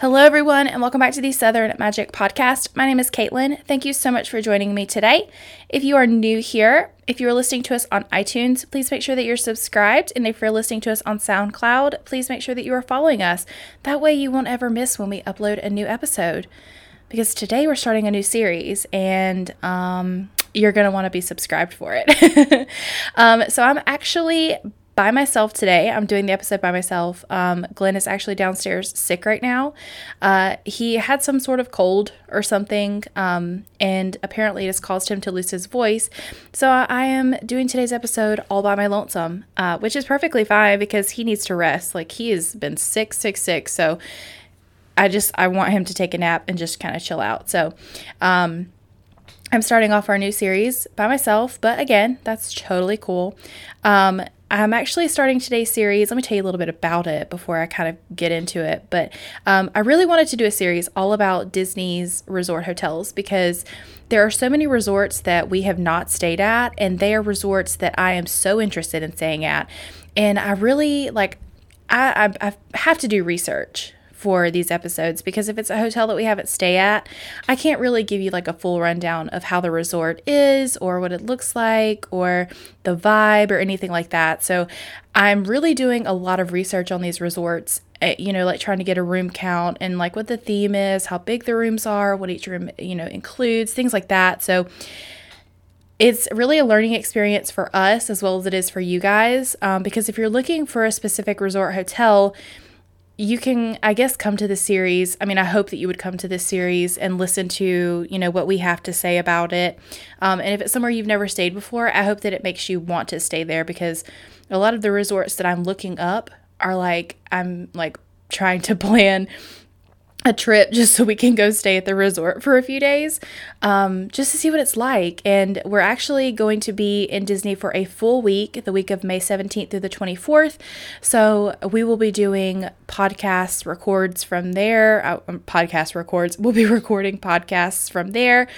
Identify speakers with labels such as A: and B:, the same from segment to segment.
A: Hello, everyone, and welcome back to the Southern Magic Podcast. My name is Caitlin. Thank you so much for joining me today. If you are new here, if you are listening to us on iTunes, please make sure that you're subscribed. And if you're listening to us on SoundCloud, please make sure that you are following us. That way, you won't ever miss when we upload a new episode. Because today we're starting a new series, and um, you're going to want to be subscribed for it. um, so, I'm actually by myself today. I'm doing the episode by myself. Um, Glenn is actually downstairs sick right now. Uh, he had some sort of cold or something, um, and apparently it has caused him to lose his voice. So I am doing today's episode all by my lonesome, uh, which is perfectly fine because he needs to rest. Like he has been sick, sick, sick. So I just I want him to take a nap and just kind of chill out. So. Um, I'm starting off our new series by myself, but again, that's totally cool. Um, I'm actually starting today's series. Let me tell you a little bit about it before I kind of get into it. But um, I really wanted to do a series all about Disney's resort hotels because there are so many resorts that we have not stayed at, and they are resorts that I am so interested in staying at. And I really like, I, I, I have to do research for these episodes because if it's a hotel that we haven't stay at, I can't really give you like a full rundown of how the resort is or what it looks like or the vibe or anything like that. So I'm really doing a lot of research on these resorts eh, you know, like trying to get a room count and like what the theme is, how big the rooms are, what each room, you know, includes, things like that. So it's really a learning experience for us as well as it is for you guys. Um, because if you're looking for a specific resort hotel, you can i guess come to the series. I mean i hope that you would come to this series and listen to you know what we have to say about it. Um, and if it's somewhere you've never stayed before i hope that it makes you want to stay there because a lot of the resorts that i'm looking up are like i'm like trying to plan a trip just so we can go stay at the resort for a few days um, just to see what it's like. And we're actually going to be in Disney for a full week, the week of May 17th through the 24th. So we will be doing podcast records from there, uh, podcast records. We'll be recording podcasts from there.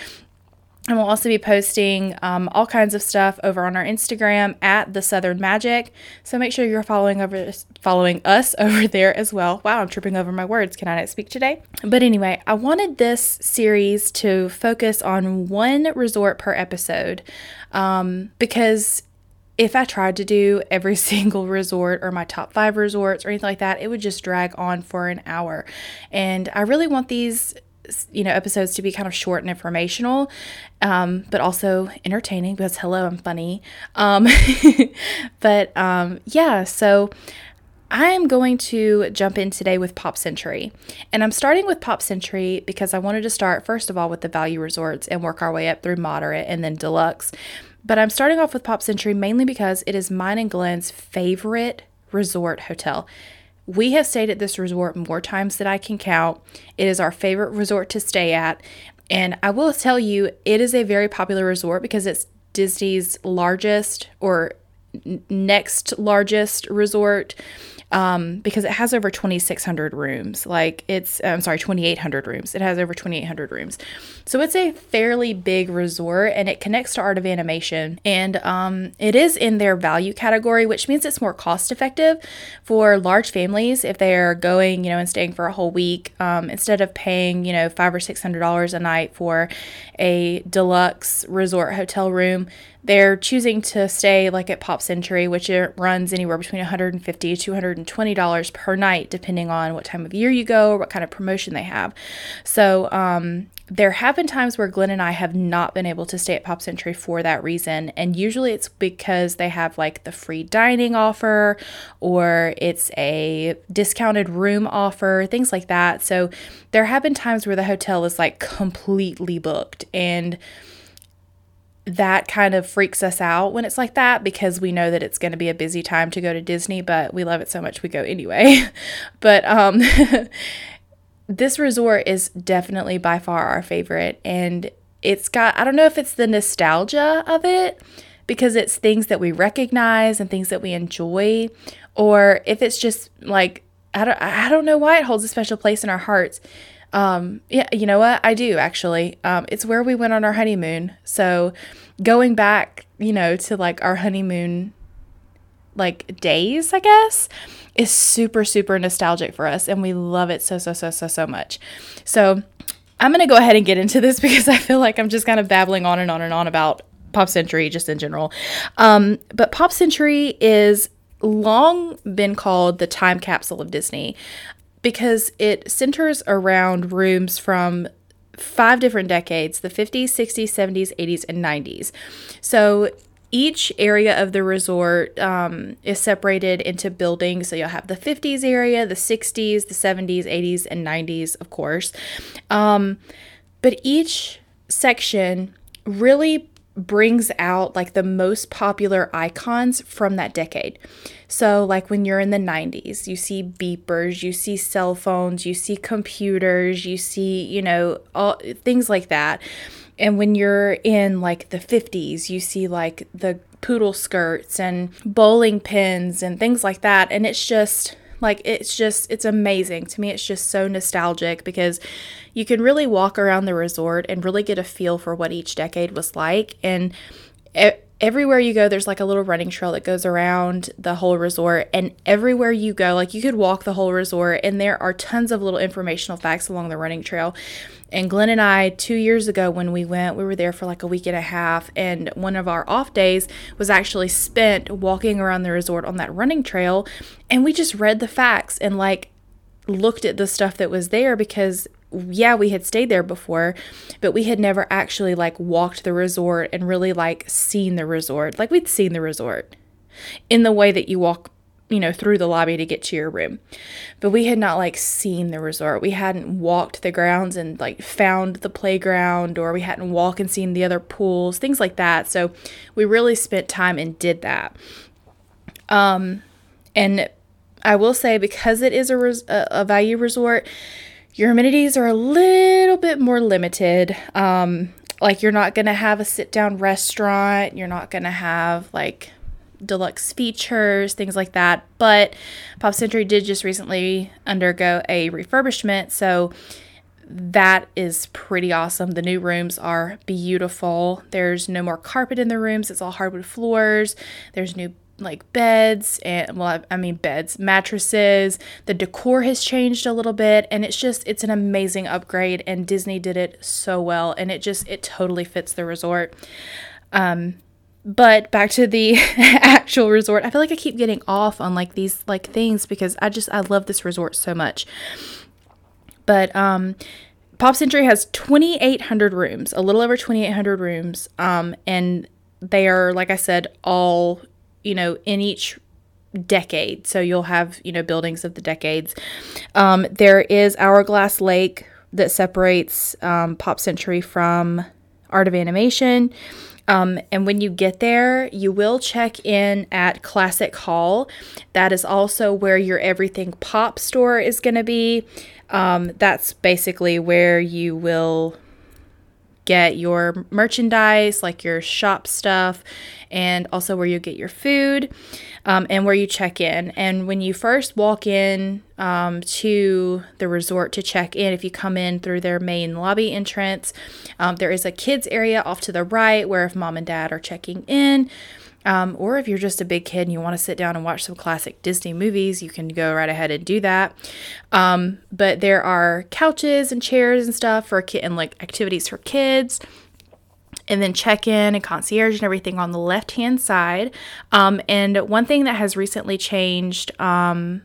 A: And we'll also be posting um, all kinds of stuff over on our Instagram at the Southern Magic. So make sure you're following over following us over there as well. Wow, I'm tripping over my words. Can I not speak today? But anyway, I wanted this series to focus on one resort per episode um, because if I tried to do every single resort or my top five resorts or anything like that, it would just drag on for an hour. And I really want these you know episodes to be kind of short and informational um, but also entertaining because hello i'm funny um, but um, yeah so I am going to jump in today with Pop Century. And I'm starting with Pop Century because I wanted to start, first of all, with the value resorts and work our way up through moderate and then deluxe. But I'm starting off with Pop Century mainly because it is mine and Glenn's favorite resort hotel. We have stayed at this resort more times than I can count. It is our favorite resort to stay at. And I will tell you, it is a very popular resort because it's Disney's largest or next largest resort um, because it has over 2,600 rooms. Like it's, I'm sorry, 2,800 rooms. It has over 2,800 rooms. So it's a fairly big resort and it connects to Art of Animation. And um, it is in their value category, which means it's more cost effective for large families if they're going, you know, and staying for a whole week um, instead of paying, you know, five or six hundred dollars a night for a deluxe resort hotel room they're choosing to stay like at Pop Century, which it runs anywhere between 150 to 220 dollars per night, depending on what time of year you go or what kind of promotion they have. So um, there have been times where Glenn and I have not been able to stay at Pop Century for that reason, and usually it's because they have like the free dining offer or it's a discounted room offer, things like that. So there have been times where the hotel is like completely booked and that kind of freaks us out when it's like that because we know that it's going to be a busy time to go to Disney, but we love it so much we go anyway. but um this resort is definitely by far our favorite and it's got I don't know if it's the nostalgia of it because it's things that we recognize and things that we enjoy or if it's just like I don't I don't know why it holds a special place in our hearts um, yeah, you know what? I do actually. Um, it's where we went on our honeymoon. So going back, you know, to like our honeymoon like days, I guess, is super, super nostalgic for us. And we love it so, so, so, so, so much. So I'm going to go ahead and get into this because I feel like I'm just kind of babbling on and on and on about Pop Century just in general. Um, but Pop Century is long been called the time capsule of Disney because it centers around rooms from five different decades the 50s, 60s, 70s, 80s, and 90s. So each area of the resort um, is separated into buildings. So you'll have the 50s area, the 60s, the 70s, 80s, and 90s, of course. Um, but each section really brings out like the most popular icons from that decade. So, like when you're in the 90s, you see beepers, you see cell phones, you see computers, you see, you know, all things like that. And when you're in like the 50s, you see like the poodle skirts and bowling pins and things like that. And it's just like, it's just, it's amazing. To me, it's just so nostalgic because you can really walk around the resort and really get a feel for what each decade was like. And it, everywhere you go, there's like a little running trail that goes around the whole resort. And everywhere you go, like you could walk the whole resort, and there are tons of little informational facts along the running trail. And Glenn and I, two years ago when we went, we were there for like a week and a half. And one of our off days was actually spent walking around the resort on that running trail. And we just read the facts and like looked at the stuff that was there because yeah, we had stayed there before, but we had never actually like walked the resort and really like seen the resort. Like we'd seen the resort in the way that you walk, you know, through the lobby to get to your room. But we had not like seen the resort. We hadn't walked the grounds and like found the playground or we hadn't walked and seen the other pools, things like that. So we really spent time and did that. Um and I will say because it is a, res- a value resort, your amenities are a little bit more limited. Um, like you're not to have a sit down restaurant, you're not to have like deluxe features, things like that. But Pop Century did just recently undergo a refurbishment, so that is pretty awesome. The new rooms are beautiful. There's no more carpet in the rooms, it's all hardwood floors. There's new like beds and well I mean beds, mattresses. The decor has changed a little bit and it's just it's an amazing upgrade and Disney did it so well and it just it totally fits the resort. Um but back to the actual resort. I feel like I keep getting off on like these like things because I just I love this resort so much. But um Pop Century has 2800 rooms, a little over 2800 rooms. Um and they are like I said all you know, in each decade. So you'll have, you know, buildings of the decades. Um, there is Hourglass Lake that separates um, Pop Century from Art of Animation. Um, and when you get there, you will check in at Classic Hall. That is also where your Everything Pop store is going to be. Um, that's basically where you will get your merchandise, like your shop stuff, and also where you get your food um, and where you check in. And when you first walk in um, to the resort to check in, if you come in through their main lobby entrance, um, there is a kids area off to the right where if mom and dad are checking in, um, or if you're just a big kid and you want to sit down and watch some classic Disney movies, you can go right ahead and do that. Um, but there are couches and chairs and stuff for kid and like activities for kids. And then check in and concierge and everything on the left hand side. Um, and one thing that has recently changed um,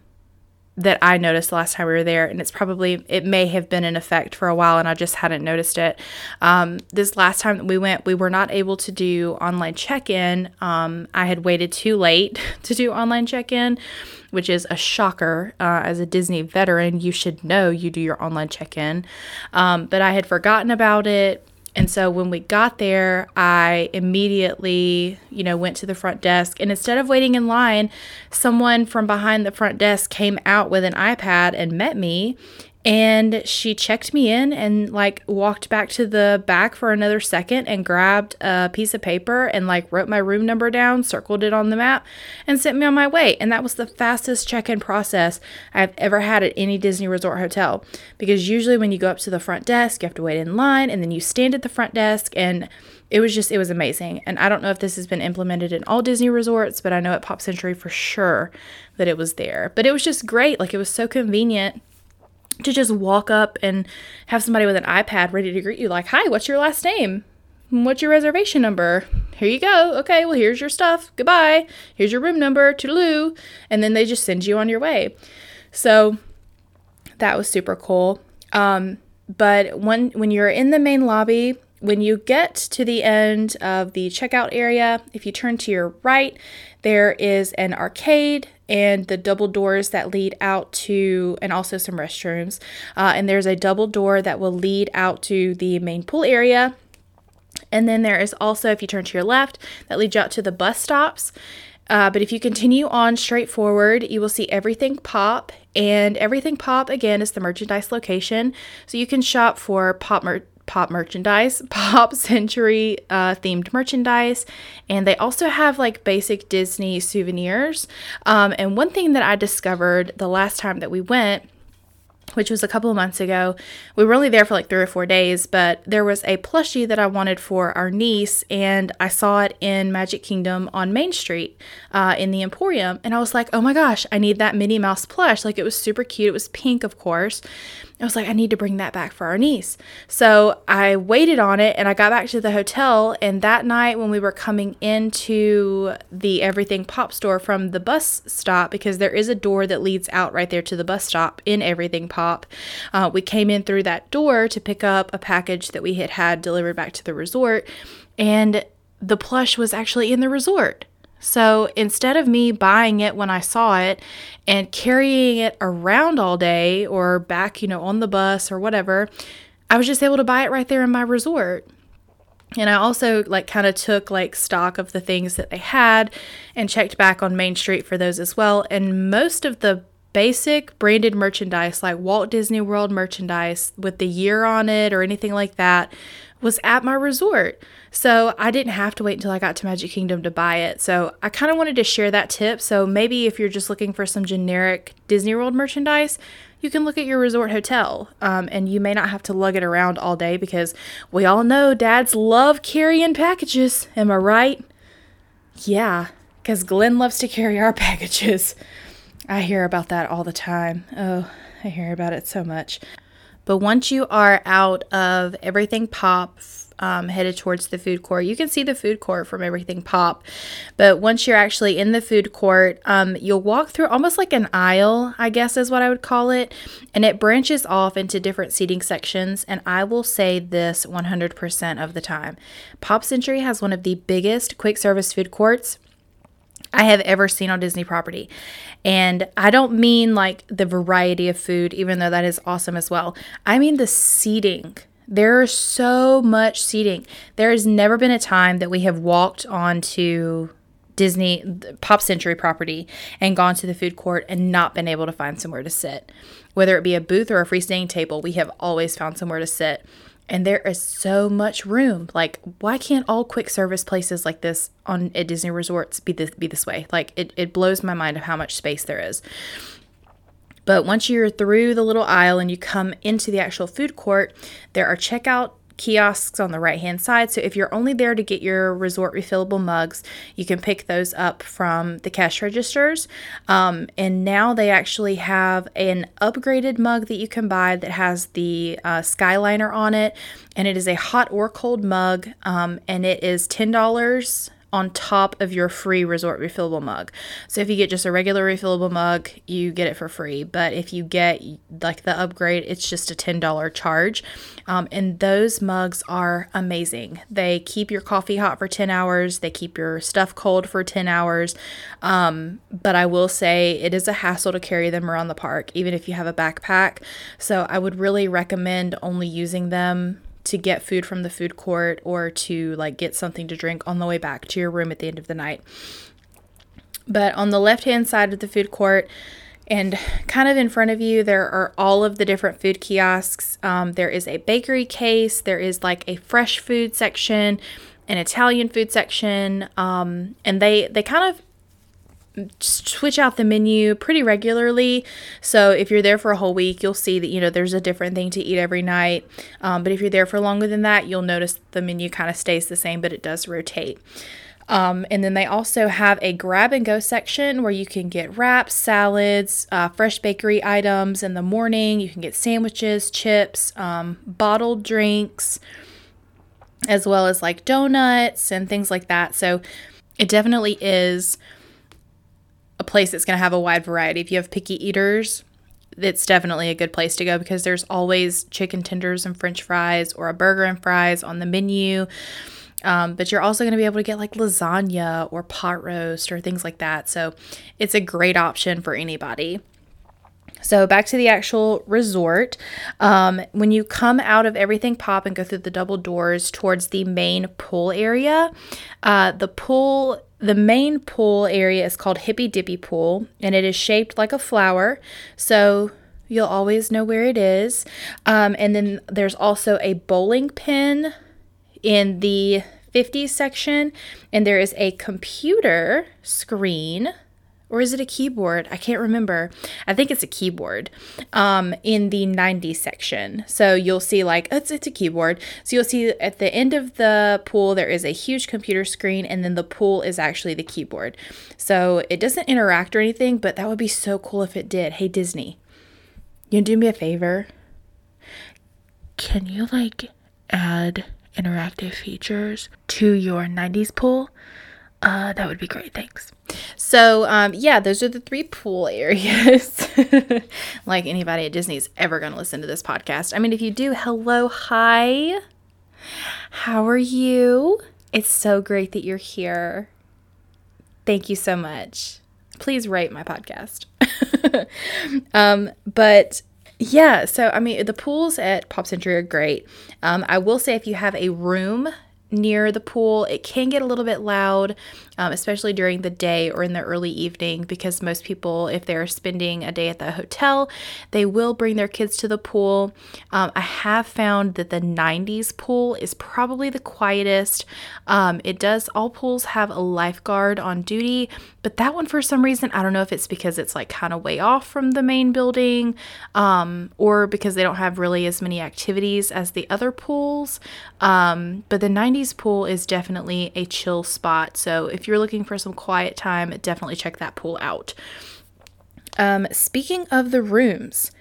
A: that I noticed the last time we were there, and it's probably it may have been in effect for a while, and I just hadn't noticed it. Um, this last time that we went, we were not able to do online check-in. Um, I had waited too late to do online check-in, which is a shocker. Uh, as a Disney veteran, you should know you do your online check-in, um, but I had forgotten about it. And so when we got there, I immediately, you know, went to the front desk. And instead of waiting in line, someone from behind the front desk came out with an iPad and met me and she checked me in and like walked back to the back for another second and grabbed a piece of paper and like wrote my room number down, circled it on the map, and sent me on my way. And that was the fastest check in process I've ever had at any Disney resort hotel. Because usually when you go up to the front desk, you have to wait in line and then you stand at the front desk and it was just it was amazing and i don't know if this has been implemented in all disney resorts but i know at pop century for sure that it was there but it was just great like it was so convenient to just walk up and have somebody with an iPad ready to greet you, like, Hi, what's your last name? What's your reservation number? Here you go. Okay, well, here's your stuff. Goodbye. Here's your room number. Toodaloo. And then they just send you on your way. So that was super cool. Um, but when when you're in the main lobby, when you get to the end of the checkout area, if you turn to your right, there is an arcade and the double doors that lead out to, and also some restrooms. Uh, and there's a double door that will lead out to the main pool area. And then there is also, if you turn to your left, that leads you out to the bus stops. Uh, but if you continue on straight forward, you will see Everything Pop. And Everything Pop, again, is the merchandise location. So you can shop for pop merch pop merchandise, pop century uh, themed merchandise, and they also have like basic Disney souvenirs. Um, and one thing that I discovered the last time that we went which was a couple of months ago. We were only there for like three or four days, but there was a plushie that I wanted for our niece, and I saw it in Magic Kingdom on Main Street uh, in the Emporium. And I was like, oh my gosh, I need that Minnie Mouse plush. Like it was super cute. It was pink, of course. I was like, I need to bring that back for our niece. So I waited on it and I got back to the hotel. And that night, when we were coming into the Everything Pop store from the bus stop, because there is a door that leads out right there to the bus stop in Everything Pop, uh, we came in through that door to pick up a package that we had had delivered back to the resort. And the plush was actually in the resort. So instead of me buying it when I saw it and carrying it around all day or back, you know, on the bus or whatever, I was just able to buy it right there in my resort. And I also like kind of took like stock of the things that they had and checked back on Main Street for those as well. And most of the basic branded merchandise like Walt Disney World merchandise with the year on it or anything like that was at my resort. So I didn't have to wait until I got to Magic Kingdom to buy it. So I kind of wanted to share that tip. So maybe if you're just looking for some generic Disney World merchandise, you can look at your resort hotel um, and you may not have to lug it around all day because we all know dads love carrying packages. Am I right? Yeah, because Glenn loves to carry our packages. I hear about that all the time. Oh, I hear about it so much. But once you are out of everything pop, um, headed towards the food court, you can see the food court from everything pop. But once you're actually in the food court, um, you'll walk through almost like an aisle, I guess is what I would call it. And it branches off into different seating sections. And I will say this 100% of the time Pop Century has one of the biggest quick service food courts I have ever seen on Disney property. And I don't mean like the variety of food, even though that is awesome as well. I mean the seating. There's so much seating. There has never been a time that we have walked onto Disney Pop Century property and gone to the food court and not been able to find somewhere to sit. Whether it be a booth or a freestanding table, we have always found somewhere to sit and there is so much room. Like, why can't all quick service places like this on at Disney resorts be this be this way? Like, it, it blows my mind of how much space there is. But once you're through the little aisle and you come into the actual food court, there are checkout kiosks on the right hand side. So if you're only there to get your resort refillable mugs, you can pick those up from the cash registers. Um, and now they actually have an upgraded mug that you can buy that has the uh, Skyliner on it. And it is a hot or cold mug. Um, and it is $10 on top of your free resort refillable mug. So if you get just a regular refillable mug, you get it for free. But if you get like the upgrade, it's just a $10 charge. Um, and those mugs are amazing. They keep your coffee hot for 10 hours, they keep your stuff cold for 10 hours. Um, but I will say it is a hassle to carry them around the park, even if you have a backpack. So I would really recommend only using them to get food from the food court or to like get something to drink on the way back to your room at the end of the night. But on the left hand side of the food court, And kind of in front of you, there are all of the different food kiosks. Um, there is a bakery case, there is like a fresh food section, an Italian food section, um, and they they kind of switch out the menu pretty regularly. So if you're there for a whole week, you'll see that you know there's a different thing to eat every night. Um, but if you're there for longer than that, you'll notice the menu kind of stays the same, but it does rotate. Um, and then they also have a grab and go section where you can get wraps, salads, uh, fresh bakery items in the morning. You can get sandwiches, chips, um, bottled drinks, as well as like donuts and things like that. So it definitely is place that's going to have a wide variety. If you have picky eaters, it's definitely a good place to go because there's always chicken tenders and french fries or a burger and fries on the menu. Um, but you're also going to be able to get like lasagna or pot roast or things like that. So it's a great option for anybody. So back to the actual resort. Um, when you come out of everything pop and go through the double doors towards the main pool area, uh, the pool the main pool area is called Hippy Dippy Pool, and it is shaped like a flower. So you'll always know where it is. Um, and then there's also a bowling pin in the 50s section, and there is a computer screen or is it a keyboard? I can't remember. I think it's a keyboard um, in the 90s section. So you'll see like it's it's a keyboard. So you'll see at the end of the pool there is a huge computer screen, and then the pool is actually the keyboard. So it doesn't interact or anything, but that would be so cool if it did. Hey Disney, you do me a favor. Can you like add interactive features to your 90s pool? Uh, that would be great. Thanks. So, um, yeah, those are the three pool areas. like anybody at Disney is ever going to listen to this podcast. I mean, if you do, hello, hi. How are you? It's so great that you're here. Thank you so much. Please rate my podcast. um, but yeah, so I mean, the pools at Pop Century are great. Um, I will say if you have a room near the pool. It can get a little bit loud, um, especially during the day or in the early evening, because most people, if they're spending a day at the hotel, they will bring their kids to the pool. Um, I have found that the 90s pool is probably the quietest. Um, it does, all pools have a lifeguard on duty, but that one, for some reason, I don't know if it's because it's like kind of way off from the main building um, or because they don't have really as many activities as the other pools. Um, but the 90s pool is definitely a chill spot. So if you're looking for some quiet time, definitely check that pool out. Um, speaking of the rooms,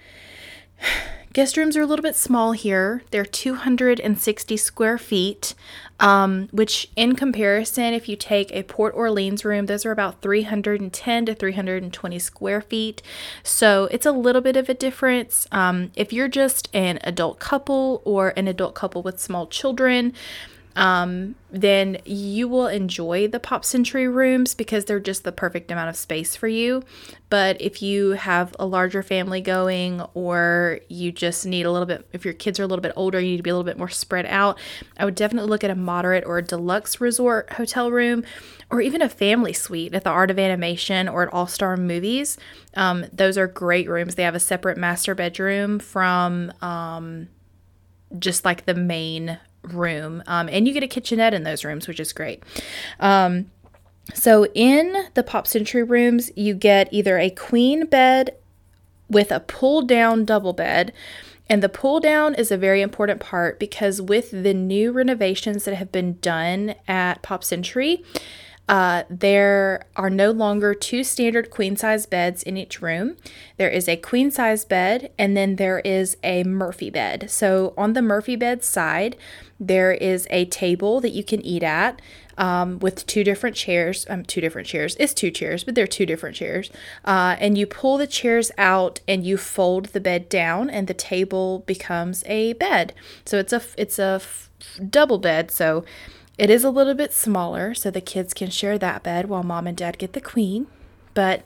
A: guest rooms are a little bit small here. They're 260 square feet, um, which in comparison, if you take a Port Orleans room, those are about 310 to 320 square feet. So it's a little bit of a difference. Um, if you're just an adult couple or an adult couple with small children, um, then you will enjoy the Pop Century rooms because they're just the perfect amount of space for you. But if you have a larger family going, or you just need a little bit, if your kids are a little bit older, you need to be a little bit more spread out, I would definitely look at a moderate or a deluxe resort hotel room, or even a family suite at the Art of Animation or at All Star Movies. Um, those are great rooms. They have a separate master bedroom from. Um, just like the main room. Um, and you get a kitchenette in those rooms, which is great. Um, so in the Pop Century rooms, you get either a queen bed with a pull down double bed. And the pull down is a very important part because with the new renovations that have been done at Pop Century, uh, there are no longer two standard queen size beds in each room. There is a queen size bed and then there is a Murphy bed. So on the Murphy bed side, there is a table that you can eat at um, with two different chairs. Um, two different chairs. It's two chairs, but they're two different chairs. Uh, and you pull the chairs out and you fold the bed down, and the table becomes a bed. So it's a it's a double bed. So it is a little bit smaller, so the kids can share that bed while mom and dad get the queen. But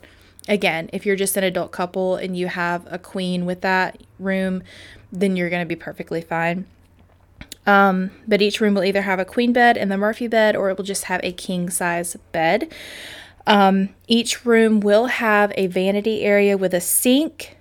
A: again, if you're just an adult couple and you have a queen with that room, then you're going to be perfectly fine. Um, but each room will either have a queen bed and the Murphy bed, or it will just have a king size bed. Um, each room will have a vanity area with a sink.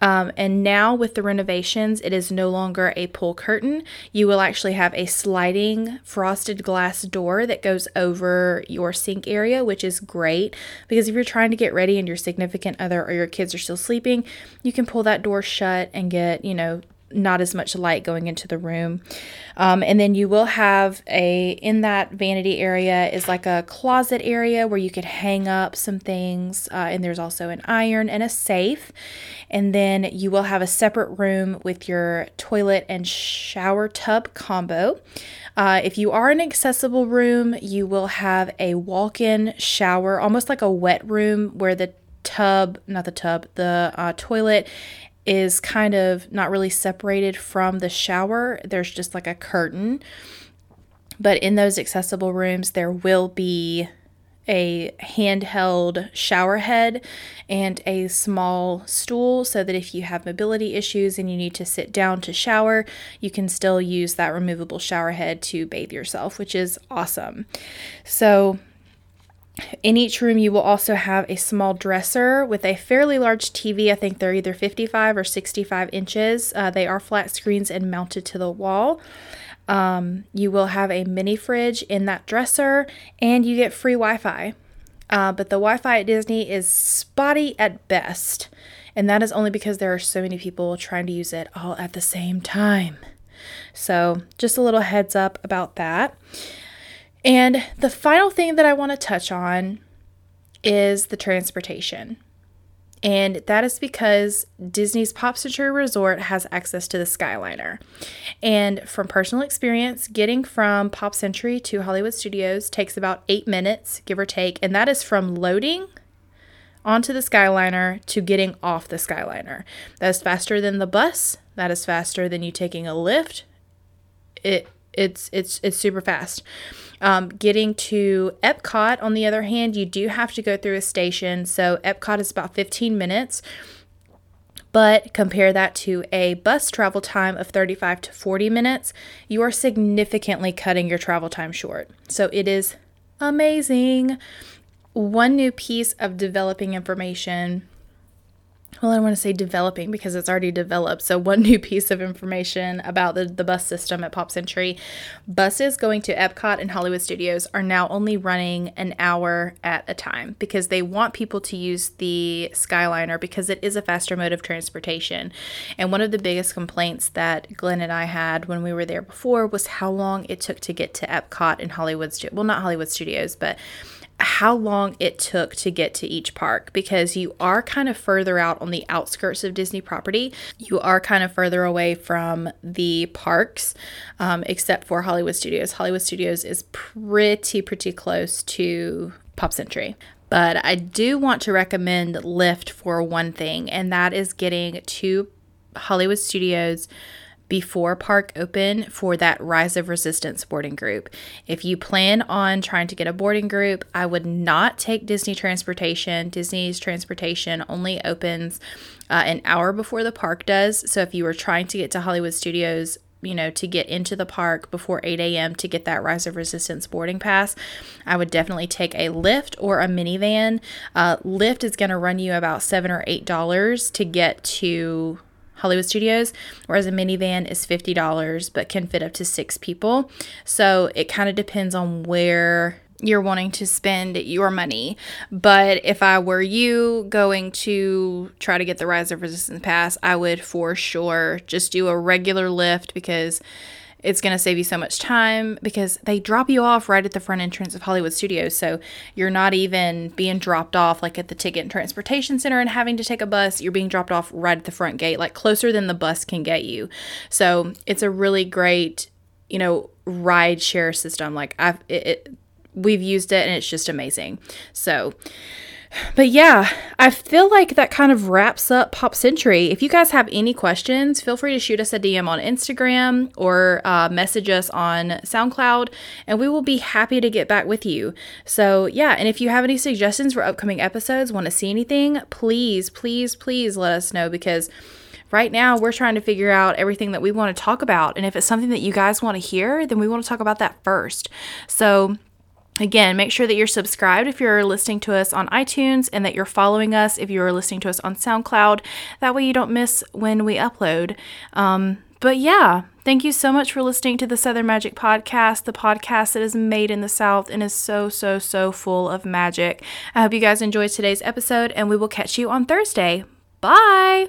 A: Um, and now, with the renovations, it is no longer a pull curtain. You will actually have a sliding frosted glass door that goes over your sink area, which is great because if you're trying to get ready and your significant other or your kids are still sleeping, you can pull that door shut and get, you know, not as much light going into the room. Um, and then you will have a, in that vanity area is like a closet area where you could hang up some things. Uh, and there's also an iron and a safe. And then you will have a separate room with your toilet and shower tub combo. Uh, if you are an accessible room, you will have a walk in shower, almost like a wet room where the tub, not the tub, the uh, toilet is kind of not really separated from the shower. There's just like a curtain. But in those accessible rooms, there will be a handheld shower head and a small stool so that if you have mobility issues and you need to sit down to shower, you can still use that removable shower head to bathe yourself, which is awesome. So, in each room, you will also have a small dresser with a fairly large TV. I think they're either 55 or 65 inches. Uh, they are flat screens and mounted to the wall. Um, you will have a mini fridge in that dresser, and you get free Wi Fi. Uh, but the Wi Fi at Disney is spotty at best, and that is only because there are so many people trying to use it all at the same time. So, just a little heads up about that. And the final thing that I want to touch on is the transportation. And that is because Disney's Pop Century Resort has access to the Skyliner. And from personal experience, getting from Pop Century to Hollywood Studios takes about eight minutes, give or take. And that is from loading onto the Skyliner to getting off the Skyliner. That is faster than the bus. That is faster than you taking a Lyft. It it's it's it's super fast. Um, getting to Epcot, on the other hand, you do have to go through a station. So Epcot is about 15 minutes. But compare that to a bus travel time of 35 to 40 minutes, you are significantly cutting your travel time short. So it is amazing. One new piece of developing information well, I want to say developing because it's already developed. So, one new piece of information about the, the bus system at Pop Century buses going to Epcot and Hollywood Studios are now only running an hour at a time because they want people to use the Skyliner because it is a faster mode of transportation. And one of the biggest complaints that Glenn and I had when we were there before was how long it took to get to Epcot and Hollywood, well, not Hollywood Studios, but how long it took to get to each park because you are kind of further out on the outskirts of Disney property. You are kind of further away from the parks, um, except for Hollywood Studios. Hollywood Studios is pretty, pretty close to Pop Century. But I do want to recommend Lyft for one thing, and that is getting to Hollywood Studios before park open for that Rise of Resistance boarding group. If you plan on trying to get a boarding group, I would not take Disney transportation. Disney's transportation only opens uh, an hour before the park does. So if you were trying to get to Hollywood Studios, you know, to get into the park before 8 a.m. to get that Rise of Resistance boarding pass, I would definitely take a Lyft or a minivan. Uh, Lyft is going to run you about seven or eight dollars to get to Hollywood Studios, whereas a minivan is $50 but can fit up to six people. So it kind of depends on where you're wanting to spend your money. But if I were you going to try to get the Rise of Resistance Pass, I would for sure just do a regular Lyft because it's going to save you so much time because they drop you off right at the front entrance of Hollywood Studios. So you're not even being dropped off like at the ticket and transportation center and having to take a bus. You're being dropped off right at the front gate, like closer than the bus can get you. So it's a really great, you know, ride share system. Like I've, it, it we've used it and it's just amazing. So, but yeah, I feel like that kind of wraps up Pop Century. If you guys have any questions, feel free to shoot us a DM on Instagram or uh, message us on SoundCloud, and we will be happy to get back with you. So, yeah, and if you have any suggestions for upcoming episodes, want to see anything, please, please, please let us know because right now we're trying to figure out everything that we want to talk about. And if it's something that you guys want to hear, then we want to talk about that first. So, Again, make sure that you're subscribed if you're listening to us on iTunes and that you're following us if you're listening to us on SoundCloud. That way you don't miss when we upload. Um, but yeah, thank you so much for listening to the Southern Magic Podcast, the podcast that is made in the South and is so, so, so full of magic. I hope you guys enjoyed today's episode, and we will catch you on Thursday. Bye.